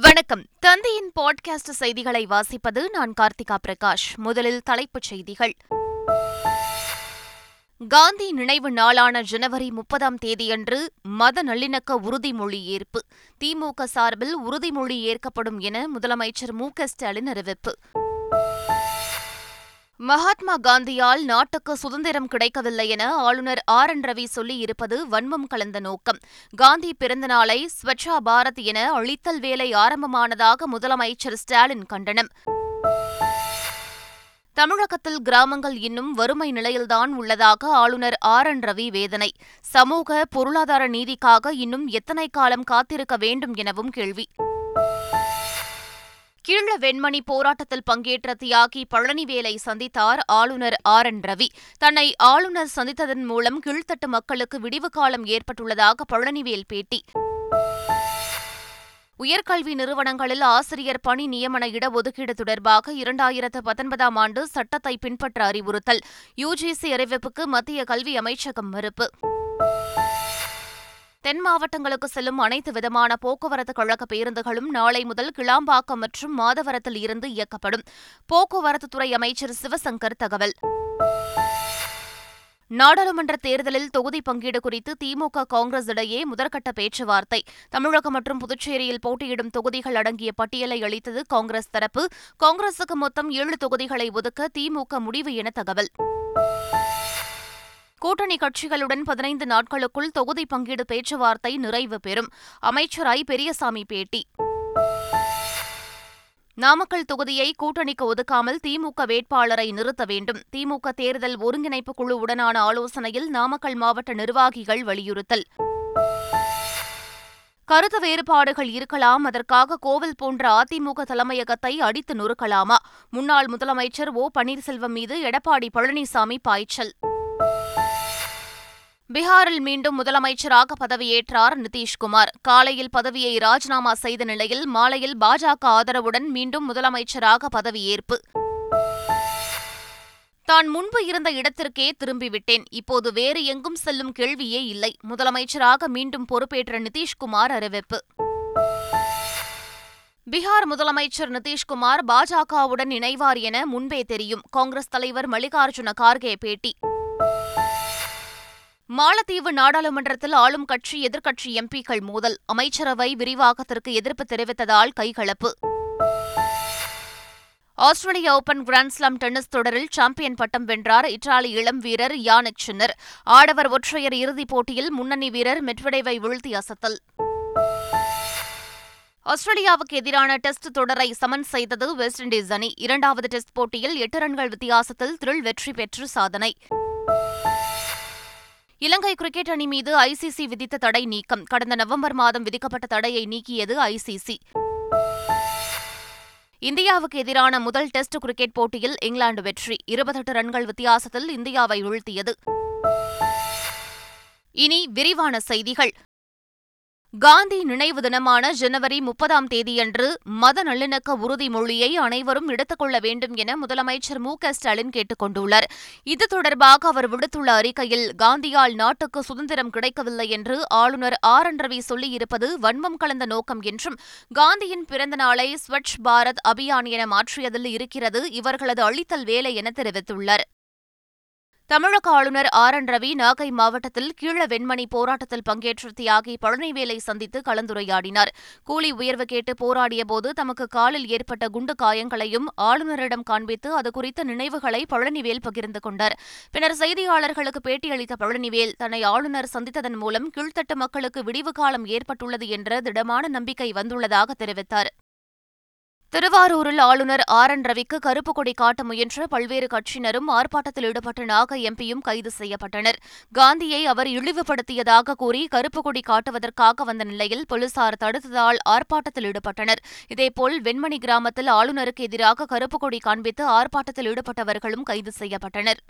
வணக்கம். தந்தையின் பாட்காஸ்ட் செய்திகளை வாசிப்பது நான் கார்த்திகா பிரகாஷ். முதலில் தலைப்புச் செய்திகள். காந்தி நினைவு நாளான ஜனவரி முப்பதாம் தேதியன்று மத நல்லிணக்க உறுதிமொழி ஏற்பு. திமுக சார்பில் உறுதிமொழி ஏற்கப்படும் என முதலமைச்சர் மு க ஸ்டாலின் அறிவிப்பு. மகாத்மா காந்தியால் நாட்டுக்கு சுதந்திரம் கிடைக்கவில்லை என ஆளுநர் ஆர் என் ரவி சொல்லியிருப்பது வன்மம் கலந்த நோக்கம். காந்தி பிறந்தநாளை ஸ்வச்சா பாரத் என அழித்தல் வேலை ஆரம்பமானதாக முதலமைச்சர் ஸ்டாலின் கண்டனம். தமிழகத்தில் கிராமங்கள் இன்னும் வறுமை நிலையில்தான் உள்ளதாக ஆளுநர் ஆர் என் ரவி வேதனை. சமூக பொருளாதார நீதிக்காக இன்னும் எத்தனை காலம் காத்திருக்க வேண்டும் எனவும் கேள்வி. கீழ வெண்மணி போராட்டத்தில் பங்கேற்ற தியாகி பழனிவேலை சந்தித்தார் ஆளுநர் ஆர் என் ரவி. தன்னை ஆளுநர் சந்தித்ததன் மூலம் கீழ்த்தட்டு மக்களுக்கு விடிவு காலம் ஏற்பட்டுள்ளதாக பழனிவேல் பேட்டி. உயர்கல்வி நிறுவனங்களில் ஆசிரியர் பணி நியமன இடஒதுக்கீடு தொடர்பாக இரண்டாயிரத்து பத்தொன்பதாம் ஆண்டு சட்டத்தை பின்பற்ற அறிவுறுத்தல். யுஜிசி அறிவிப்புக்கு மத்திய கல்வி அமைச்சகம் மறுப்பு. தென் மாவட்டங்களுக்கு செல்லும் அனைத்து விதமான போக்குவரத்து கழக பேருந்துகளும் நாளை முதல் கிளாம்பாக்கம் மற்றும் மாதவரத்தில் இருந்து இயக்கப்படும். போக்குவரத்துத்துறை அமைச்சர் சிவசங்கர் தகவல். நாடாளுமன்ற தேர்தலில் தொகுதி பங்கீடு குறித்து திமுக காங்கிரஸ் இடையே முதற்கட்ட பேச்சுவார்த்தை. தமிழகம் மற்றும் புதுச்சேரியில் போட்டியிடும் தொகுதிகள் அடங்கிய பட்டியலை அளித்தது காங்கிரஸ் தரப்பு. காங்கிரசுக்கு மொத்தம் ஏழு தொகுதிகளை ஒதுக்க திமுக முடிவு என தகவல். கூட்டணி கட்சிகளுடன் பதினைந்து நாட்களுக்குள் தொகுதி பங்கீடு பேச்சுவார்த்தை நிறைவு பெறும். அமைச்சர் ஐ பெரியசாமி பேட்டி. நாமக்கல் தொகுதியை கூட்டணிக்கு ஒதுக்காமல் திமுக வேட்பாளரை நிறுத்த வேண்டும். திமுக தேர்தல் ஒருங்கிணைப்பு குழுவுடனான ஆலோசனையில் நாமக்கல் மாவட்ட நிர்வாகிகள் வலியுறுத்தல். கருத்து வேறுபாடுகள் இருக்கலாம். அதற்காக கோவில் போன்ற அதிமுக தலைமையகத்தை அடித்து நொறுக்கலாமா? முன்னாள் முதலமைச்சர் ஓ பன்னீர்செல்வம் மீது எடப்பாடி பழனிசாமி பாய்ச்சல். பீகாரில் மீண்டும் முதலமைச்சராக பதவியேற்றார் நிதிஷ்குமார். காலையில் பதவியை ராஜினாமா செய்த நிலையில் மாலையில் பாஜக ஆதரவுடன் மீண்டும் முதலமைச்சராக பதவியேற்பு. தான் முன்பு இருந்த இடத்திற்கே திரும்பிவிட்டேன். இப்போது வேறு எங்கும் செல்லும் கேள்வியே இல்லை. முதலமைச்சராக மீண்டும் பொறுப்பேற்ற நிதிஷ்குமார் அறிவிப்பு. பீகார் முதலமைச்சர் நிதிஷ்குமார் பாஜகவுடன் இணைவார் என முன்பே தெரியும். காங்கிரஸ் தலைவர் மல்லிகார்ஜுன கார்கே பேட்டி. மாலத்தீவு நாடாளுமன்றத்தில் ஆளும் கட்சி எதிர்க்கட்சி எம்பிக்கள் மோதல். அமைச்சரவை விரிவாக்கத்திற்கு எதிர்ப்பு தெரிவித்ததால் கைகலப்பு. Australian Open grand slam tennis தொடரில் சாம்பியன் பட்டம் வென்றார் இத்தாலி இளம் வீரர் யானிக் சின்னர். ஆடவர் ஒற்றையர் இறுதிப் போட்டியில் முன்னணி வீரர் மெட்வடேவை வீழ்த்தி அசத்தல். ஆஸ்திரேலியாவுக்கு எதிரான டெஸ்ட் தொடரை சமன் செய்தது வெஸ்ட் இண்டீஸ் அணி. இரண்டாவது டெஸ்ட் போட்டியில் எட்டு ரன்கள் வித்தியாசத்தில் த்ரில் வெற்றி பெற்று சாதனை. இலங்கை கிரிக்கெட் அணி மீது ஐசிசி விதித்த தடை நீக்கம். கடந்த நவம்பர் மாதம் விதிக்கப்பட்ட தடையை நீக்கியது ஐசிசி இந்தியாவுக்கு எதிரான முதல் டெஸ்ட் கிரிக்கெட் போட்டியில் இங்கிலாந்து வெற்றி. இருபத்தெட்டு ரன்கள் வித்தியாசத்தில் இந்தியாவை வீழ்த்தியது. இனி விரிவான செய்திகள். காந்தி நினைவு தினமான ஜனவரி முப்பதாம் தேதியன்று மத நல்லிணக்க உறுதிமொழியை அனைவரும் எடுத்துக் கொள்ள வேண்டும் என முதலமைச்சர் மு க ஸ்டாலின் கேட்டுக் கொண்டுள்ளார். இது தொடர்பாக அவர் விடுத்துள்ள அறிக்கையில் காந்தியால் நாட்டுக்கு சுதந்திரம் கிடைக்கவில்லை என்று ஆளுநர் ஆர். என் ரவி சொல்லியிருப்பது வன்மம் கலந்த நோக்கம் என்றும் காந்தியின் பிறந்த நாளை ஸ்வச் பாரத் அபியான் என மாற்றியதில் இருக்கிறது இவர்களது அழித்தல் வேலை என தெரிவித்துள்ளார். தமிழக ஆளுநர் ஆர். என். ரவி நாகை மாவட்டத்தில் கீழ வெண்மணி போராட்டத்தில் பங்கேற்ற தியாகி பழனிவேலை சந்தித்து கலந்துரையாடினார். கூலி உயர்வு கேட்டு போராடியபோது தமக்கு காலில் ஏற்பட்ட குண்டு காயங்களையும் ஆளுநரிடம் காண்பித்து அது குறித்த நினைவுகளை பழனிவேல் பகிர்ந்து கொண்டார். பின்னர் செய்தியாளர்களுக்கு பேட்டியளித்த பழனிவேல் தன்னை ஆளுநர் சந்தித்ததன் மூலம் கீழ்த்தட்டு மக்களுக்கு விடிவு காலம் ஏற்பட்டுள்ளது என்ற திடமான நம்பிக்கை வந்துள்ளதாக தெரிவித்தார். திருவாரூரில் ஆளுநர் ஆர். என். ரவிக்கு கருப்பு கொடி காட்ட முயன்ற பல்வேறு கட்சியினரும் ஆர்ப்பாட்டத்தில் ஈடுபட்ட நாக எம்பியும் கைது செய்யப்பட்டனர். காந்தியை அவர் இழிவுபடுத்தியதாக கூறி கருப்பு கொடி காட்டுவதற்காக வந்த நிலையில் போலீசார் தடுத்ததால் ஆர்ப்பாட்டத்தில் ஈடுபட்டனர். இதேபோல் வெண்மணி கிராமத்தில் ஆளுநருக்கு எதிராக கருப்பு கொடி காண்பித்து ஆர்ப்பாட்டத்தில் ஈடுபட்டவர்களும் கைது செய்யப்பட்டனர்.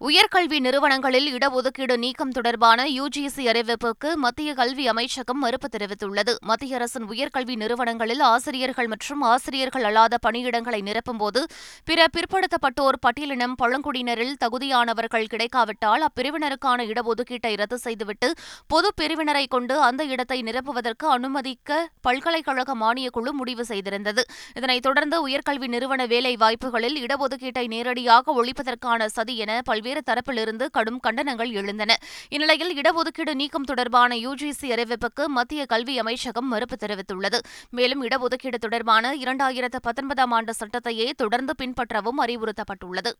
உயர்கல்வி நிறுவனங்களில் இடஒதுக்கீடு நீக்கம் தொடர்பான யுஜிசி அறிவிப்புக்கு மத்திய கல்வி அமைச்சகம் மறுப்பு தெரிவித்துள்ளது. மத்திய அரசின் உயர்கல்வி நிறுவனங்களில் ஆசிரியர்கள் மற்றும் ஆசிரியர்கள் அல்லாத பணியிடங்களை நிரப்பும்போது பிற பிற்படுத்தப்பட்டோர் பட்டியலினம் பழங்குடியினரில் தகுதியானவர்கள் கிடைக்காவிட்டால் அப்பிரிவினருக்கான இடஒதுக்கீட்டை ரத்து செய்துவிட்டு பொது பிரிவினரை கொண்டு அந்த இடத்தை நிரப்புவதற்கு அனுமதிக்க பல்கலைக்கழக மானியக்குழு முடிவு செய்திருந்தது. இதனைத் தொடர்ந்து உயர்கல்வி நிறுவன வேலை வாய்ப்புகளில் இடஒதுக்கீட்டை நேரடியாக ஒழிப்பதற்கான சதி என பல்வேறு பல்வேறு தரப்பிலிருந்து கடும் கண்டனங்கள் எழுந்தன. இந்நிலையில் இடஒதுக்கீடு நீக்கம் தொடர்பான யுஜிசி அறிவிப்புக்கு மத்திய கல்வி அமைச்சகம் மறுப்பு தெரிவித்துள்ளது. மேலும் இடஒதுக்கீடு தொடர்பான இரண்டாயிரத்து பத்தொன்பதாம் ஆண்டு சட்டத்தையே தொடர்ந்து பின்பற்றவும் அறிவுறுத்தப்பட்டுள்ளது.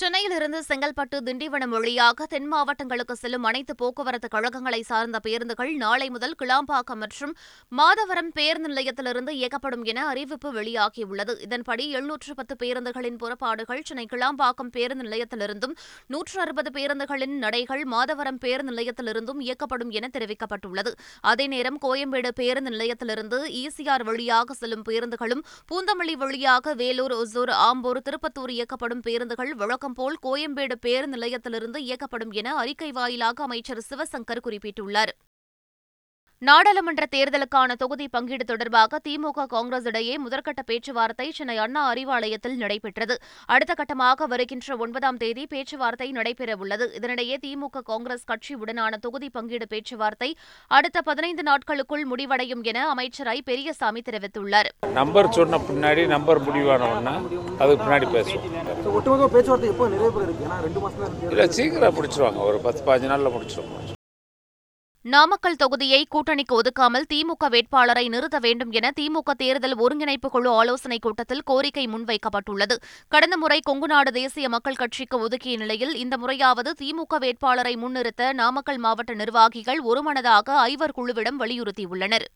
சென்னையிலிருந்து செங்கல்பட்டு திண்டிவனம் வழியாக தென் மாவட்டங்களுக்கு செல்லும் அனைத்து போக்குவரத்து கழகங்களை சார்ந்த பேருந்துகள் நாளை முதல் கிளாம்பாக்கம் மற்றும் மாதவரம் பேருந்து நிலையத்திலிருந்து இயக்கப்படும் என அறிவிப்பு வெளியாகியுள்ளது. இதன்படி எழுநூற்று பத்து பேருந்துகளின் புறப்பாடுகள் சென்னை கிளாம்பாக்கம் பேருந்து நிலையத்திலிருந்தும் நூற்று அறுபது பேருந்துகளின் நடைகள் மாதவரம் பேருந்து நிலையத்திலிருந்தும் இயக்கப்படும் என தெரிவிக்கப்பட்டுள்ளது. அதே நேரம் கோயம்பேடு பேருந்து நிலையத்திலிருந்து ஈசிஆர் வழியாக செல்லும் பேருந்துகளும் பூந்தமல்லி வழியாக வேலூர் ஒசூர் ஆம்பூர் திருப்பத்தூர் இயக்கப்படும் பேருந்துகள் வழக்கம் போல் கோயம்பேடு பேருந்து நிலையத்திலிருந்து இயக்கப்படும் என அறிக்கை வாயிலாக அமைச்சர் சிவசங்கர் குறிப்பிட்டுள்ளார். நாடாளுமன்ற தேர்தலுக்கான தொகுதி பங்கீடு தொடர்பாக திமுக காங்கிரஸ் இடையே முதற்கட்ட பேச்சுவார்த்தை சென்னை அண்ணா அறிவாலயத்தில் நடைபெற்றது. அடுத்த கட்டமாக வருகின்ற ஒன்பதாம் தேதி பேச்சுவார்த்தை நடைபெறவுள்ளது. இதனிடையே திமுக காங்கிரஸ் கட்சியுடனான தொகுதி பங்கீடு பேச்சுவார்த்தை அடுத்த பதினைந்து நாட்களுக்குள் முடிவடையும் என அமைச்சர் ஐ பெரியசாமி தெரிவித்துள்ளார். நம்பர் சொன்ன பின்னாடி நம்பர் அதுக்கு பின்னாடி பேசுவோம். ஒட்டுமொத்த பேச்சுவார்த்தை எப்போ நிறைவு பெற இருக்கு ஏன்னா ரெண்டு மாசம் தான் இருக்கு. இல்லை சீக்கிரம் முடிச்சிருவாங்க. ஒரு பத்து பதினஞ்சு நாளில் முடிச்சிருவோம். நாமக்கல் தொகுதியை கூட்டணிக்கு ஒதுக்காமல் திமுக வேட்பாளரை நிறுத்த வேண்டும் என திமுக தேர்தல் ஒருங்கிணைப்பு குழு ஆலோசனைக் கூட்டத்தில் கோரிக்கை முன்வைக்கப்பட்டுள்ளது. கடந்த முறை கொங்குநாடு தேசிய மக்கள் கட்சிக்கு ஒதுக்கிய நிலையில் இந்த முறையாவது திமுக வேட்பாளரை முன்னிறுத்த நாமக்கல் மாவட்ட நிர்வாகிகள் ஒருமனதாக ஐவர் குழுவிடம் வலியுறுத்தியுள்ளனர்.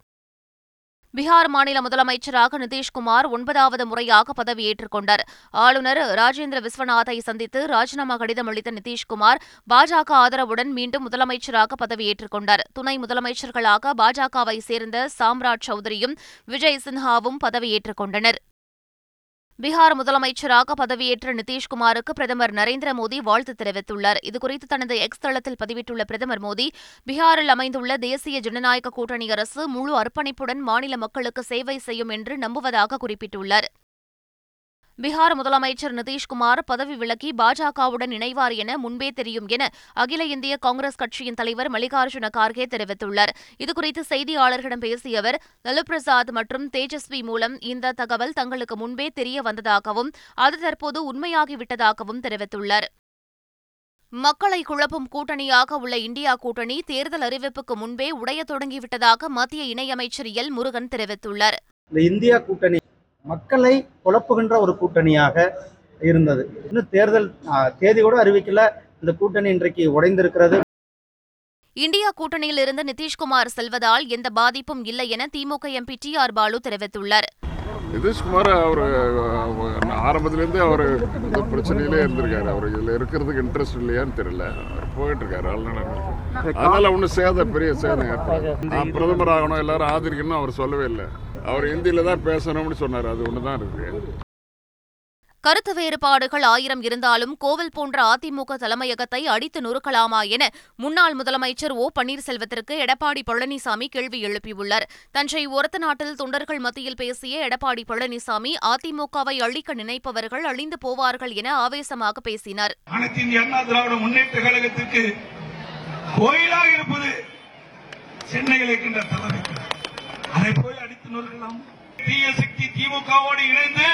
பீகார் மாநில முதலமைச்சராக நிதிஷ்குமார் ஒன்பதாவது முறையாக பதவியேற்றுக் கொண்டார் ஆளுநர் ராஜேந்திர விஸ்வநாத்தை சந்தித்து ராஜினாமா கடிதம் அளித்த நிதிஷ்குமார் பாஜக ஆதரவுடன் மீண்டும் முதலமைச்சராக பதவியேற்றுக் கொண்டார் துணை முதலமைச்சர்களாக பாஜகவை சேர்ந்த சாம்ராஜ் சௌத்ரியும் விஜய் சின்ஹாவும் பதவியேற்றுக் கொண்டனர் பீகார் முதலமைச்சராக பதவியேற்ற நிதிஷ்குமாருக்கு பிரதமர் நரேந்திர மோடி வாழ்த்து தெரிவித்துள்ளார். இதுகுறித்து தனது எக்ஸ் தளத்தில் பதிவிட்டுள்ள பிரதமர் மோடி பீகாரில் அமைந்துள்ள தேசிய ஜனநாயக கூட்டணி அரசு முழு அர்ப்பணிப்புடன் மாநில மக்களுக்கு சேவை செய்யும் என்று நம்புவதாக குறிப்பிட்டுள்ளார். பீகார் முதலமைச்சர் நிதிஷ்குமார் பதவி விலகி பாஜகவுடன் இணைவார் என முன்பே தெரியும் என அகில இந்திய காங்கிரஸ் கட்சியின் தலைவர் மல்லிகார்ஜுன கார்கே தெரிவித்துள்ளார். இதுகுறித்து செய்தியாளர்களிடம் பேசிய அவர் லலு பிரசாத் மற்றும் தேஜஸ்வி மூலம் இந்த தகவல் தங்களுக்கு முன்பே தெரிய வந்ததாகவும் அது தற்போது உண்மையாகிவிட்டதாகவும் தெரிவித்துள்ளார். மக்களை குழப்பும் கூட்டணியாக உள்ள இந்தியா கூட்டணி தேர்தல் அறிவிப்புக்கு முன்பே உடைய தொடங்கிவிட்டதாக மத்திய இணையமைச்சர் எல் முருகன் தெரிவித்துள்ளார். இந்தியா கூட்டணி மக்களை குழப்புகின்ற ஒரு கூட்டணியாக இருந்தது. இன்னும் தேர்தல் தேதி கூட அறிவிக்கல. இந்த கூட்டணி இன்றைக்கு உடைந்திருக்கிறது. இந்தியா கூட்டணியிலிருந்து நிதிஷ்குமார் செல்வதால் எந்த பாதிப்பும் இல்லை என DMK MP T R Baalu தெரிவித்துள்ளார். நிதிஷ்குமார் அவர் ஆரம்பத்துலேருந்தே அவர் இந்த பிரச்சனையிலே இருந்திருக்காரு. அவர் இதில் இருக்கிறதுக்கு இன்ட்ரெஸ்ட் இல்லையான்னு தெரியல. அவர் போயிட்டு இருக்காரு அதனால அதனால ஒன்றும் சேதம் பெரிய சேதம் பிரதமர் ஆகணும் எல்லாரும் ஆதரிக்கணும்னு அவர் சொல்லவே இல்லை. அவர் ஹிந்தியில தான் பேசணும்னு சொன்னார். அது ஒன்று தான் இருக்கு. கருத்து வேறுபாடுகள் ஆயிரம் இருந்தாலும் கோவில் போன்ற அதிமுக தலைமையகத்தை அடித்து நொறுக்கலாமா என முன்னாள் முதலமைச்சர் ஓ. பன்னீர்செல்வத்திற்கு எடப்பாடி பழனிசாமி கேள்வி எழுப்பியுள்ளார். தஞ்சை ஒரத்த நாட்டில் தொண்டர்கள் மத்தியில் பேசிய எடப்பாடி பழனிசாமி அதிமுகவை அழிக்க நினைப்பவர்கள் அழிந்து போவார்கள் என ஆவேசமாக பேசினார். கோயிலாக இருப்பது சென்னையில் இருக்கின்ற தலைமை. நொறுக்கலாம் தீய சக்தி திமுகவோடு இணைந்து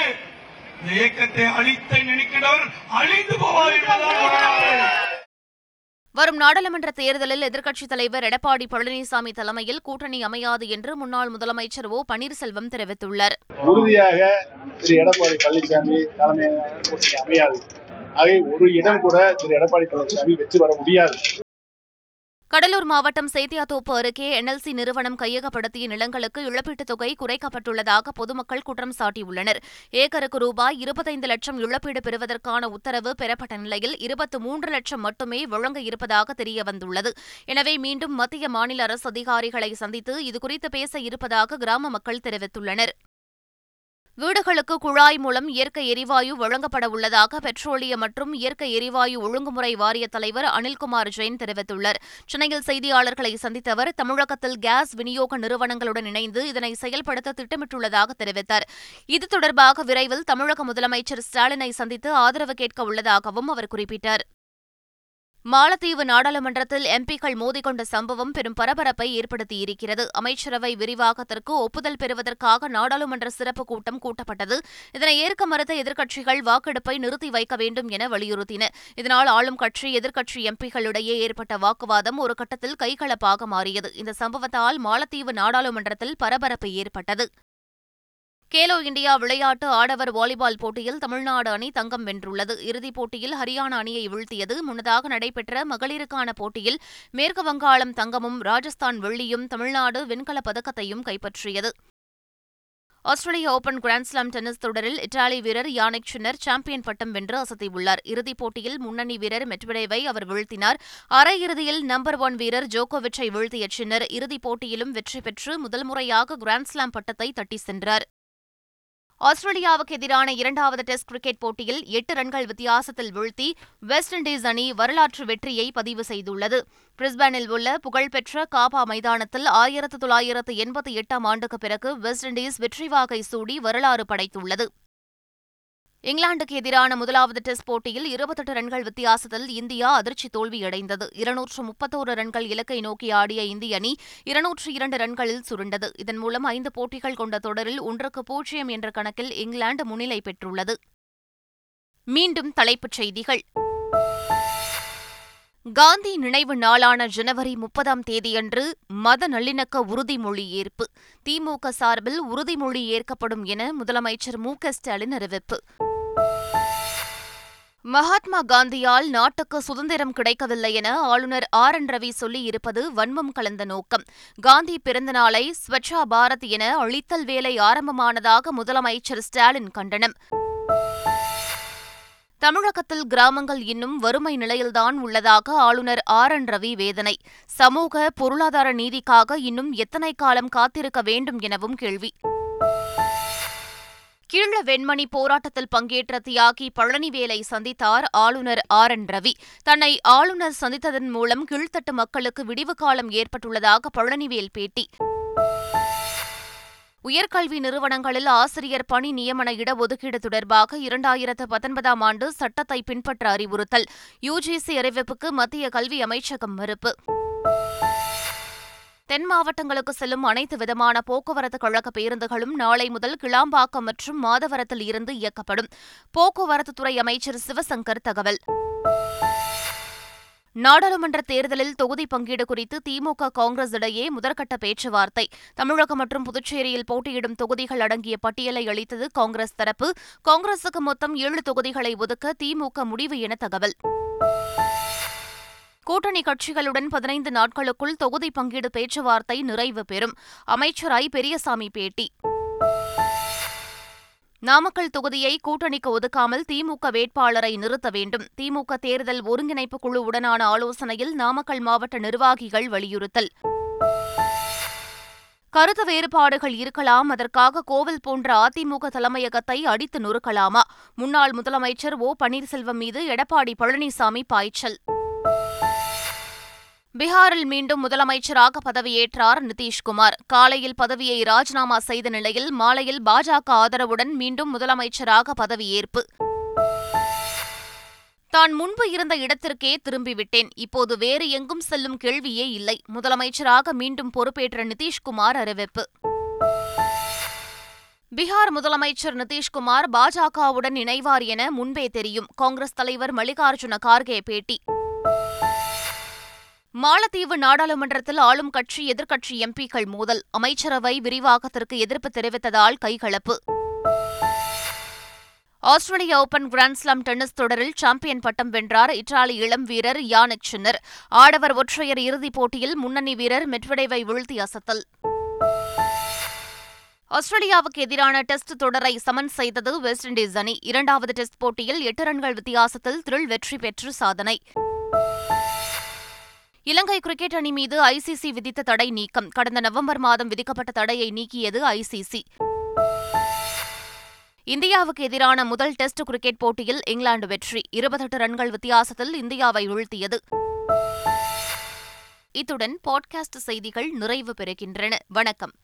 இந்த இயக்கத்தை அழித்த நினைக்கிறவர் அழிந்து போவார் என்பதுதான். வரும் நாடாளுமன்ற தேர்தலில் எதிர்க்கட்சித் தலைவர் எடப்பாடி பழனிசாமி தலைமையில் கூட்டணி அமையாது என்று முன்னாள் முதலமைச்சர் ஓ பன்னீர்செல்வம் தெரிவித்துள்ளார். உறுதியாக திரு எடப்பாடி பழனிசாமி தலைமையாக கூட்டணி அமையாது. ஆகவே ஒரு இடம் கூட திரு எடப்பாடி பழனிசாமி வெற்றி பெற முடியாது. கடலூர் மாவட்டம் சேத்தியாத்தோப்பு அருகே என்எல்சி நிறுவனம் கையகப்படுத்திய நிலங்களுக்கு இழப்பீட்டுத் தொகை குறைக்கப்பட்டுள்ளதாக பொதுமக்கள் குற்றம் சாட்டியுள்ளனர். ஏக்கருக்கு ரூபாய் இருபத்தைந்து லட்சம் இழப்பீடு பெறுவதற்கான உத்தரவு பெறப்பட்ட நிலையில் இருபத்து மூன்று லட்சம் மட்டுமே வழங்க இருப்பதாக தெரியவந்துள்ளது. எனவே மீண்டும் மத்திய மாநில அரசு அதிகாரிகளை சந்தித்து இதுகுறித்து பேச இருப்பதாக கிராம மக்கள் தெரிவித்துள்ளனர். வீடுகளுக்கு குழாய் மூலம் இயற்கை எரிவாயு வழங்கப்பட உள்ளதாக பெட்ரோலிய மற்றும் இயற்கை எரிவாயு ஒழுங்குமுறை வாரிய தலைவர் அனில்குமார் ஜெயின் தெரிவித்துள்ளார். சென்னையில் செய்தியாளர்களை சந்தித்த அவர் தமிழகத்தில் கேஸ் விநியோக நிறுவனங்களுடன் இணைந்து இதனை செயல்படுத்த திட்டமிட்டுள்ளதாக தெரிவித்தார். இது தொடர்பாக விரைவில் தமிழக முதலமைச்சர் ஸ்டாலினை சந்தித்து ஆதரவு கேட்க உள்ளதாகவும் அவர் குறிப்பிட்டார். மாலத்தீவு நாடாளுமன்றத்தில் எம்பிக்கள் மோதிக்கொண்ட சம்பவம் பெரும் பரபரப்பை ஏற்படுத்தியிருக்கிறது. அமைச்சரவை விரிவாக்கத்திற்கு ஒப்புதல் பெறுவதற்காக நாடாளுமன்ற சிறப்பு கூட்டம் கூட்டப்பட்டது. இதனை ஏற்க மறுத்த எதிர்க்கட்சிகள் வாக்கெடுப்பை நிறுத்தி வைக்க வேண்டும் என வலியுறுத்தின. இதனால் ஆளும் கட்சி எதிர்க்கட்சி எம்பிகளிடையே ஏற்பட்ட வாக்குவாதம் ஒரு கட்டத்தில் கைகலப்பாக மாறியது. இந்த சம்பவத்தால் மாலத்தீவு நாடாளுமன்றத்தில் பரபரப்பு ஏற்பட்டது. கேலோ இந்தியா விளையாட்டு ஆடவர் வாலிபால் போட்டியில் தமிழ்நாடு அணி தங்கம் வென்றுள்ளது. இறுதிப் போட்டியில் ஹரியானா அணியை வீழ்த்தியது. முன்னதாக நடைபெற்ற மகளிருக்கான போட்டியில் மேற்கு வங்காளம் தங்கமும் ராஜஸ்தான் வெள்ளியும் தமிழ்நாடு வெண்கலப் பதக்கத்தையும் கைப்பற்றியது. ஆஸ்திரேலிய ஓபன் கிராண்ட்ஸ்லாம் டென்னிஸ் தொடரில் இத்தாலி வீரர் யானிக் சின்னர் சாம்பியன் பட்டம் வென்று அசத்தியுள்ளார். இறுதிப் போட்டியில் முன்னணி வீரர் மெட்வடேவை அவர் வீழ்த்தினார். அரையிறுதியில் நம்பர் ஒன் வீரர் ஜோகோவிச்சை வீழ்த்திய சின்னர் இறுதிப் போட்டியிலும் வெற்றி பெற்று முதல் முறையாக கிராண்ட்ஸ்லாம் பட்டத்தை தட்டி சென்றார். ஆஸ்திரேலியாவுக்கு எதிரான இரண்டாவது டெஸ்ட் கிரிக்கெட் போட்டியில் எட்டு ரன்கள் வித்தியாசத்தில் வீழ்த்தி வெஸ்ட் இண்டீஸ் அணி வரலாற்று வெற்றியை பதிவு செய்துள்ளது. பிரிஸ்பேனில் உள்ள புகழ்பெற்ற காபா மைதானத்தில் ஆயிரத்து தொள்ளாயிரத்து எண்பத்தி எட்டாம் ஆண்டுக்கு பிறகு வெஸ்ட் இண்டீஸ் வெற்றி வாகை சூடி வரலாறு படைத்துள்ளது. இங்கிலாந்துக்கு எதிரான முதலாவது டெஸ்ட் போட்டியில் இருபத்தெட்டு ரன்கள் வித்தியாசத்தில் இந்தியா அதிர்ச்சி தோல்வியடைந்தது. இருநூற்று முப்பத்தோரு ரன்கள் இலக்கை நோக்கி ஆடிய இந்திய அணி இருநூற்று இரண்டு ரன்களில் சுருண்டது. இதன் மூலம் ஐந்து போட்டிகள் கொண்ட தொடரில் ஒன்றுக்கு பூஜ்ஜியம் என்ற கணக்கில் இங்கிலாந்து முன்னிலை பெற்றுள்ளது. மீண்டும் தலைப்புச் செய்திகள். காந்தி நினைவு நாளான ஜனவரி முப்பதாம் தேதியன்று மத நல்லிணக்க உறுதிமொழி ஏற்பு. திமுக சார்பில் உறுதிமொழி ஏற்கப்படும் என முதலமைச்சர் மு க ஸ்டாலின் அறிவிப்பு. மகாத்மா காந்தியால் நாட்டுக்கு சுதந்திரம் கிடைக்கவில்லை என ஆளுநர் ஆர் என் ரவி சொல்லியிருப்பது வன்மம் கலந்த நோக்கம். காந்தி பிறந்தநாளை ஸ்வச்சா பாரத் என அழித்தல் வேலை ஆரம்பமானதாக முதலமைச்சர் ஸ்டாலின் கண்டனம். தமிழகத்தில் கிராமங்கள் இன்னும் வறுமை நிலையில்தான் உள்ளதாக ஆளுநர் ஆர் என் ரவி வேதனை. சமூக பொருளாதார நீதிக்காக இன்னும் எத்தனை காலம் காத்திருக்க வேண்டும் எனவும் கேள்வி. கீழ வெண்மணி போராட்டத்தில் பங்கேற்ற தியாகி பழனிவேலை சந்தித்தார் ஆளுநர் ஆர் என் ரவி. தன்னை ஆளுநர் சந்தித்ததன் மூலம் கீழ்த்தட்டு மக்களுக்கு விடிவு காலம் ஏற்பட்டுள்ளதாக பழனிவேல் பேட்டி. உயர்கல்வி நிறுவனங்களில் ஆசிரியர் பணி நியமன இடஒதுக்கீடு தொடர்பாக இரண்டாயிரத்து பத்தொன்பதாம் ஆண்டு சட்டத்தை பின்பற்ற அறிவுறுத்தல். யுஜிசி அறிவிப்புக்கு மத்திய கல்வி அமைச்சகம் மறுப்பு. தென் மாவட்டங்களுக்கு செல்லும் அனைத்து விதமான போக்குவரத்து கழக பேருந்துகளும் நாளை முதல் கிளாம்பாக்கம் மற்றும் மாதவரத்தில் இருந்து இயக்கப்படும். போக்குவரத்துத்துறை அமைச்சர் சிவசங்கர் தகவல். நாடாளுமன்ற தேர்தலில் தொகுதி பங்கீடு குறித்து திமுக காங்கிரஸ் இடையே முதற்கட்ட பேச்சுவார்த்தை. தமிழகம் மற்றும் புதுச்சேரியில் போட்டியிடும் தொகுதிகள் அடங்கிய பட்டியலை அளித்தது காங்கிரஸ் தரப்பு. காங்கிரசுக்கு மொத்தம் ஏழு தொகுதிகளை ஒதுக்க திமுக முடிவு என தகவல். கூட்டணி கட்சிகளுடன் பதினைந்து நாட்களுக்குள் தொகுதி பங்கீடு பேச்சுவார்த்தை நிறைவு பெறும். அமைச்சர் ஐ பெரியசாமி பேட்டி. நாமக்கல் தொகுதியை கூட்டணிக்கு ஒதுக்காமல் திமுக வேட்பாளரை நிறுத்த வேண்டும். திமுக தேர்தல் ஒருங்கிணைப்பு குழுவுடனான ஆலோசனையில் நாமக்கல் மாவட்ட நிர்வாகிகள் வலியுறுத்தல். கருத்து வேறுபாடுகள் இருக்கலாம். அதற்காக கோவில் போன்ற அதிமுக தலைமையகத்தை அடித்து நொறுக்கலாமா? முன்னாள் முதலமைச்சர் ஓ பன்னீர்செல்வம் மீது எடப்பாடி பழனிசாமி பாய்ச்சல். பீகாரில் மீண்டும் முதலமைச்சராக பதவியேற்றார் நிதிஷ்குமார். காலையில் பதவியை ராஜினாமா செய்த நிலையில் மாலையில் பாஜக ஆதரவுடன் மீண்டும் முதலமைச்சராக பதவியேற்பு. தான் முன்பு இருந்த இடத்திற்கே திரும்பிவிட்டேன். இப்போது வேறு எங்கும் செல்லும் கேள்வியே இல்லை. முதலமைச்சராக மீண்டும் பொறுப்பேற்ற நிதிஷ்குமார் அறிவிப்பு. பீகார் முதலமைச்சர் நிதிஷ்குமார் பாஜகவுடன் இணைவார் என முன்பே தெரியும். காங்கிரஸ் தலைவர் மல்லிகார்ஜுன கார்கே பேட்டி. மாலத்தீவு நாடாளுமன்றத்தில் ஆளும் கட்சி எதிர்க்கட்சி எம்பிக்கள் மோதல். அமைச்சரவை விரிவாக்கத்திற்கு எதிர்ப்பு தெரிவித்ததால் கைகலப்பு. Australian Open grand slam tennis தொடரில் சாம்பியன் பட்டம் வென்றார் இத்தாலி இளம் வீரர் யானிக் சின்னர். ஆடவர் ஒற்றையர் இறுதிப் போட்டியில் முன்னணி வீரர் மெட்வடேவை வீழ்த்தி அசத்தல். ஆஸ்திரேலியாவுக்கு எதிரான டெஸ்ட் தொடரை சமன் செய்தது வெஸ்ட் இண்டீஸ் அணி. இரண்டாவது டெஸ்ட் போட்டியில் எட்டு ரன்கள் வித்தியாசத்தில் த்ரில் வெற்றி பெற்று சாதனை. இலங்கை கிரிக்கெட் அணி மீது ஐசிசி விதித்த தடை நீக்கம். கடந்த நவம்பர் மாதம் விதிக்கப்பட்ட தடையை நீக்கியது ஐசிசி இந்தியாவுக்கு எதிரான முதல் டெஸ்ட் கிரிக்கெட் போட்டியில் இங்கிலாந்து வெற்றி. இருபத்தெட்டு ரன்கள் வித்தியாசத்தில் இந்தியாவை வீழ்த்தியது. இத்துடன் பாட்காஸ்ட் செய்திகள் நிறைவு பெறுகின்றன. வணக்கம்.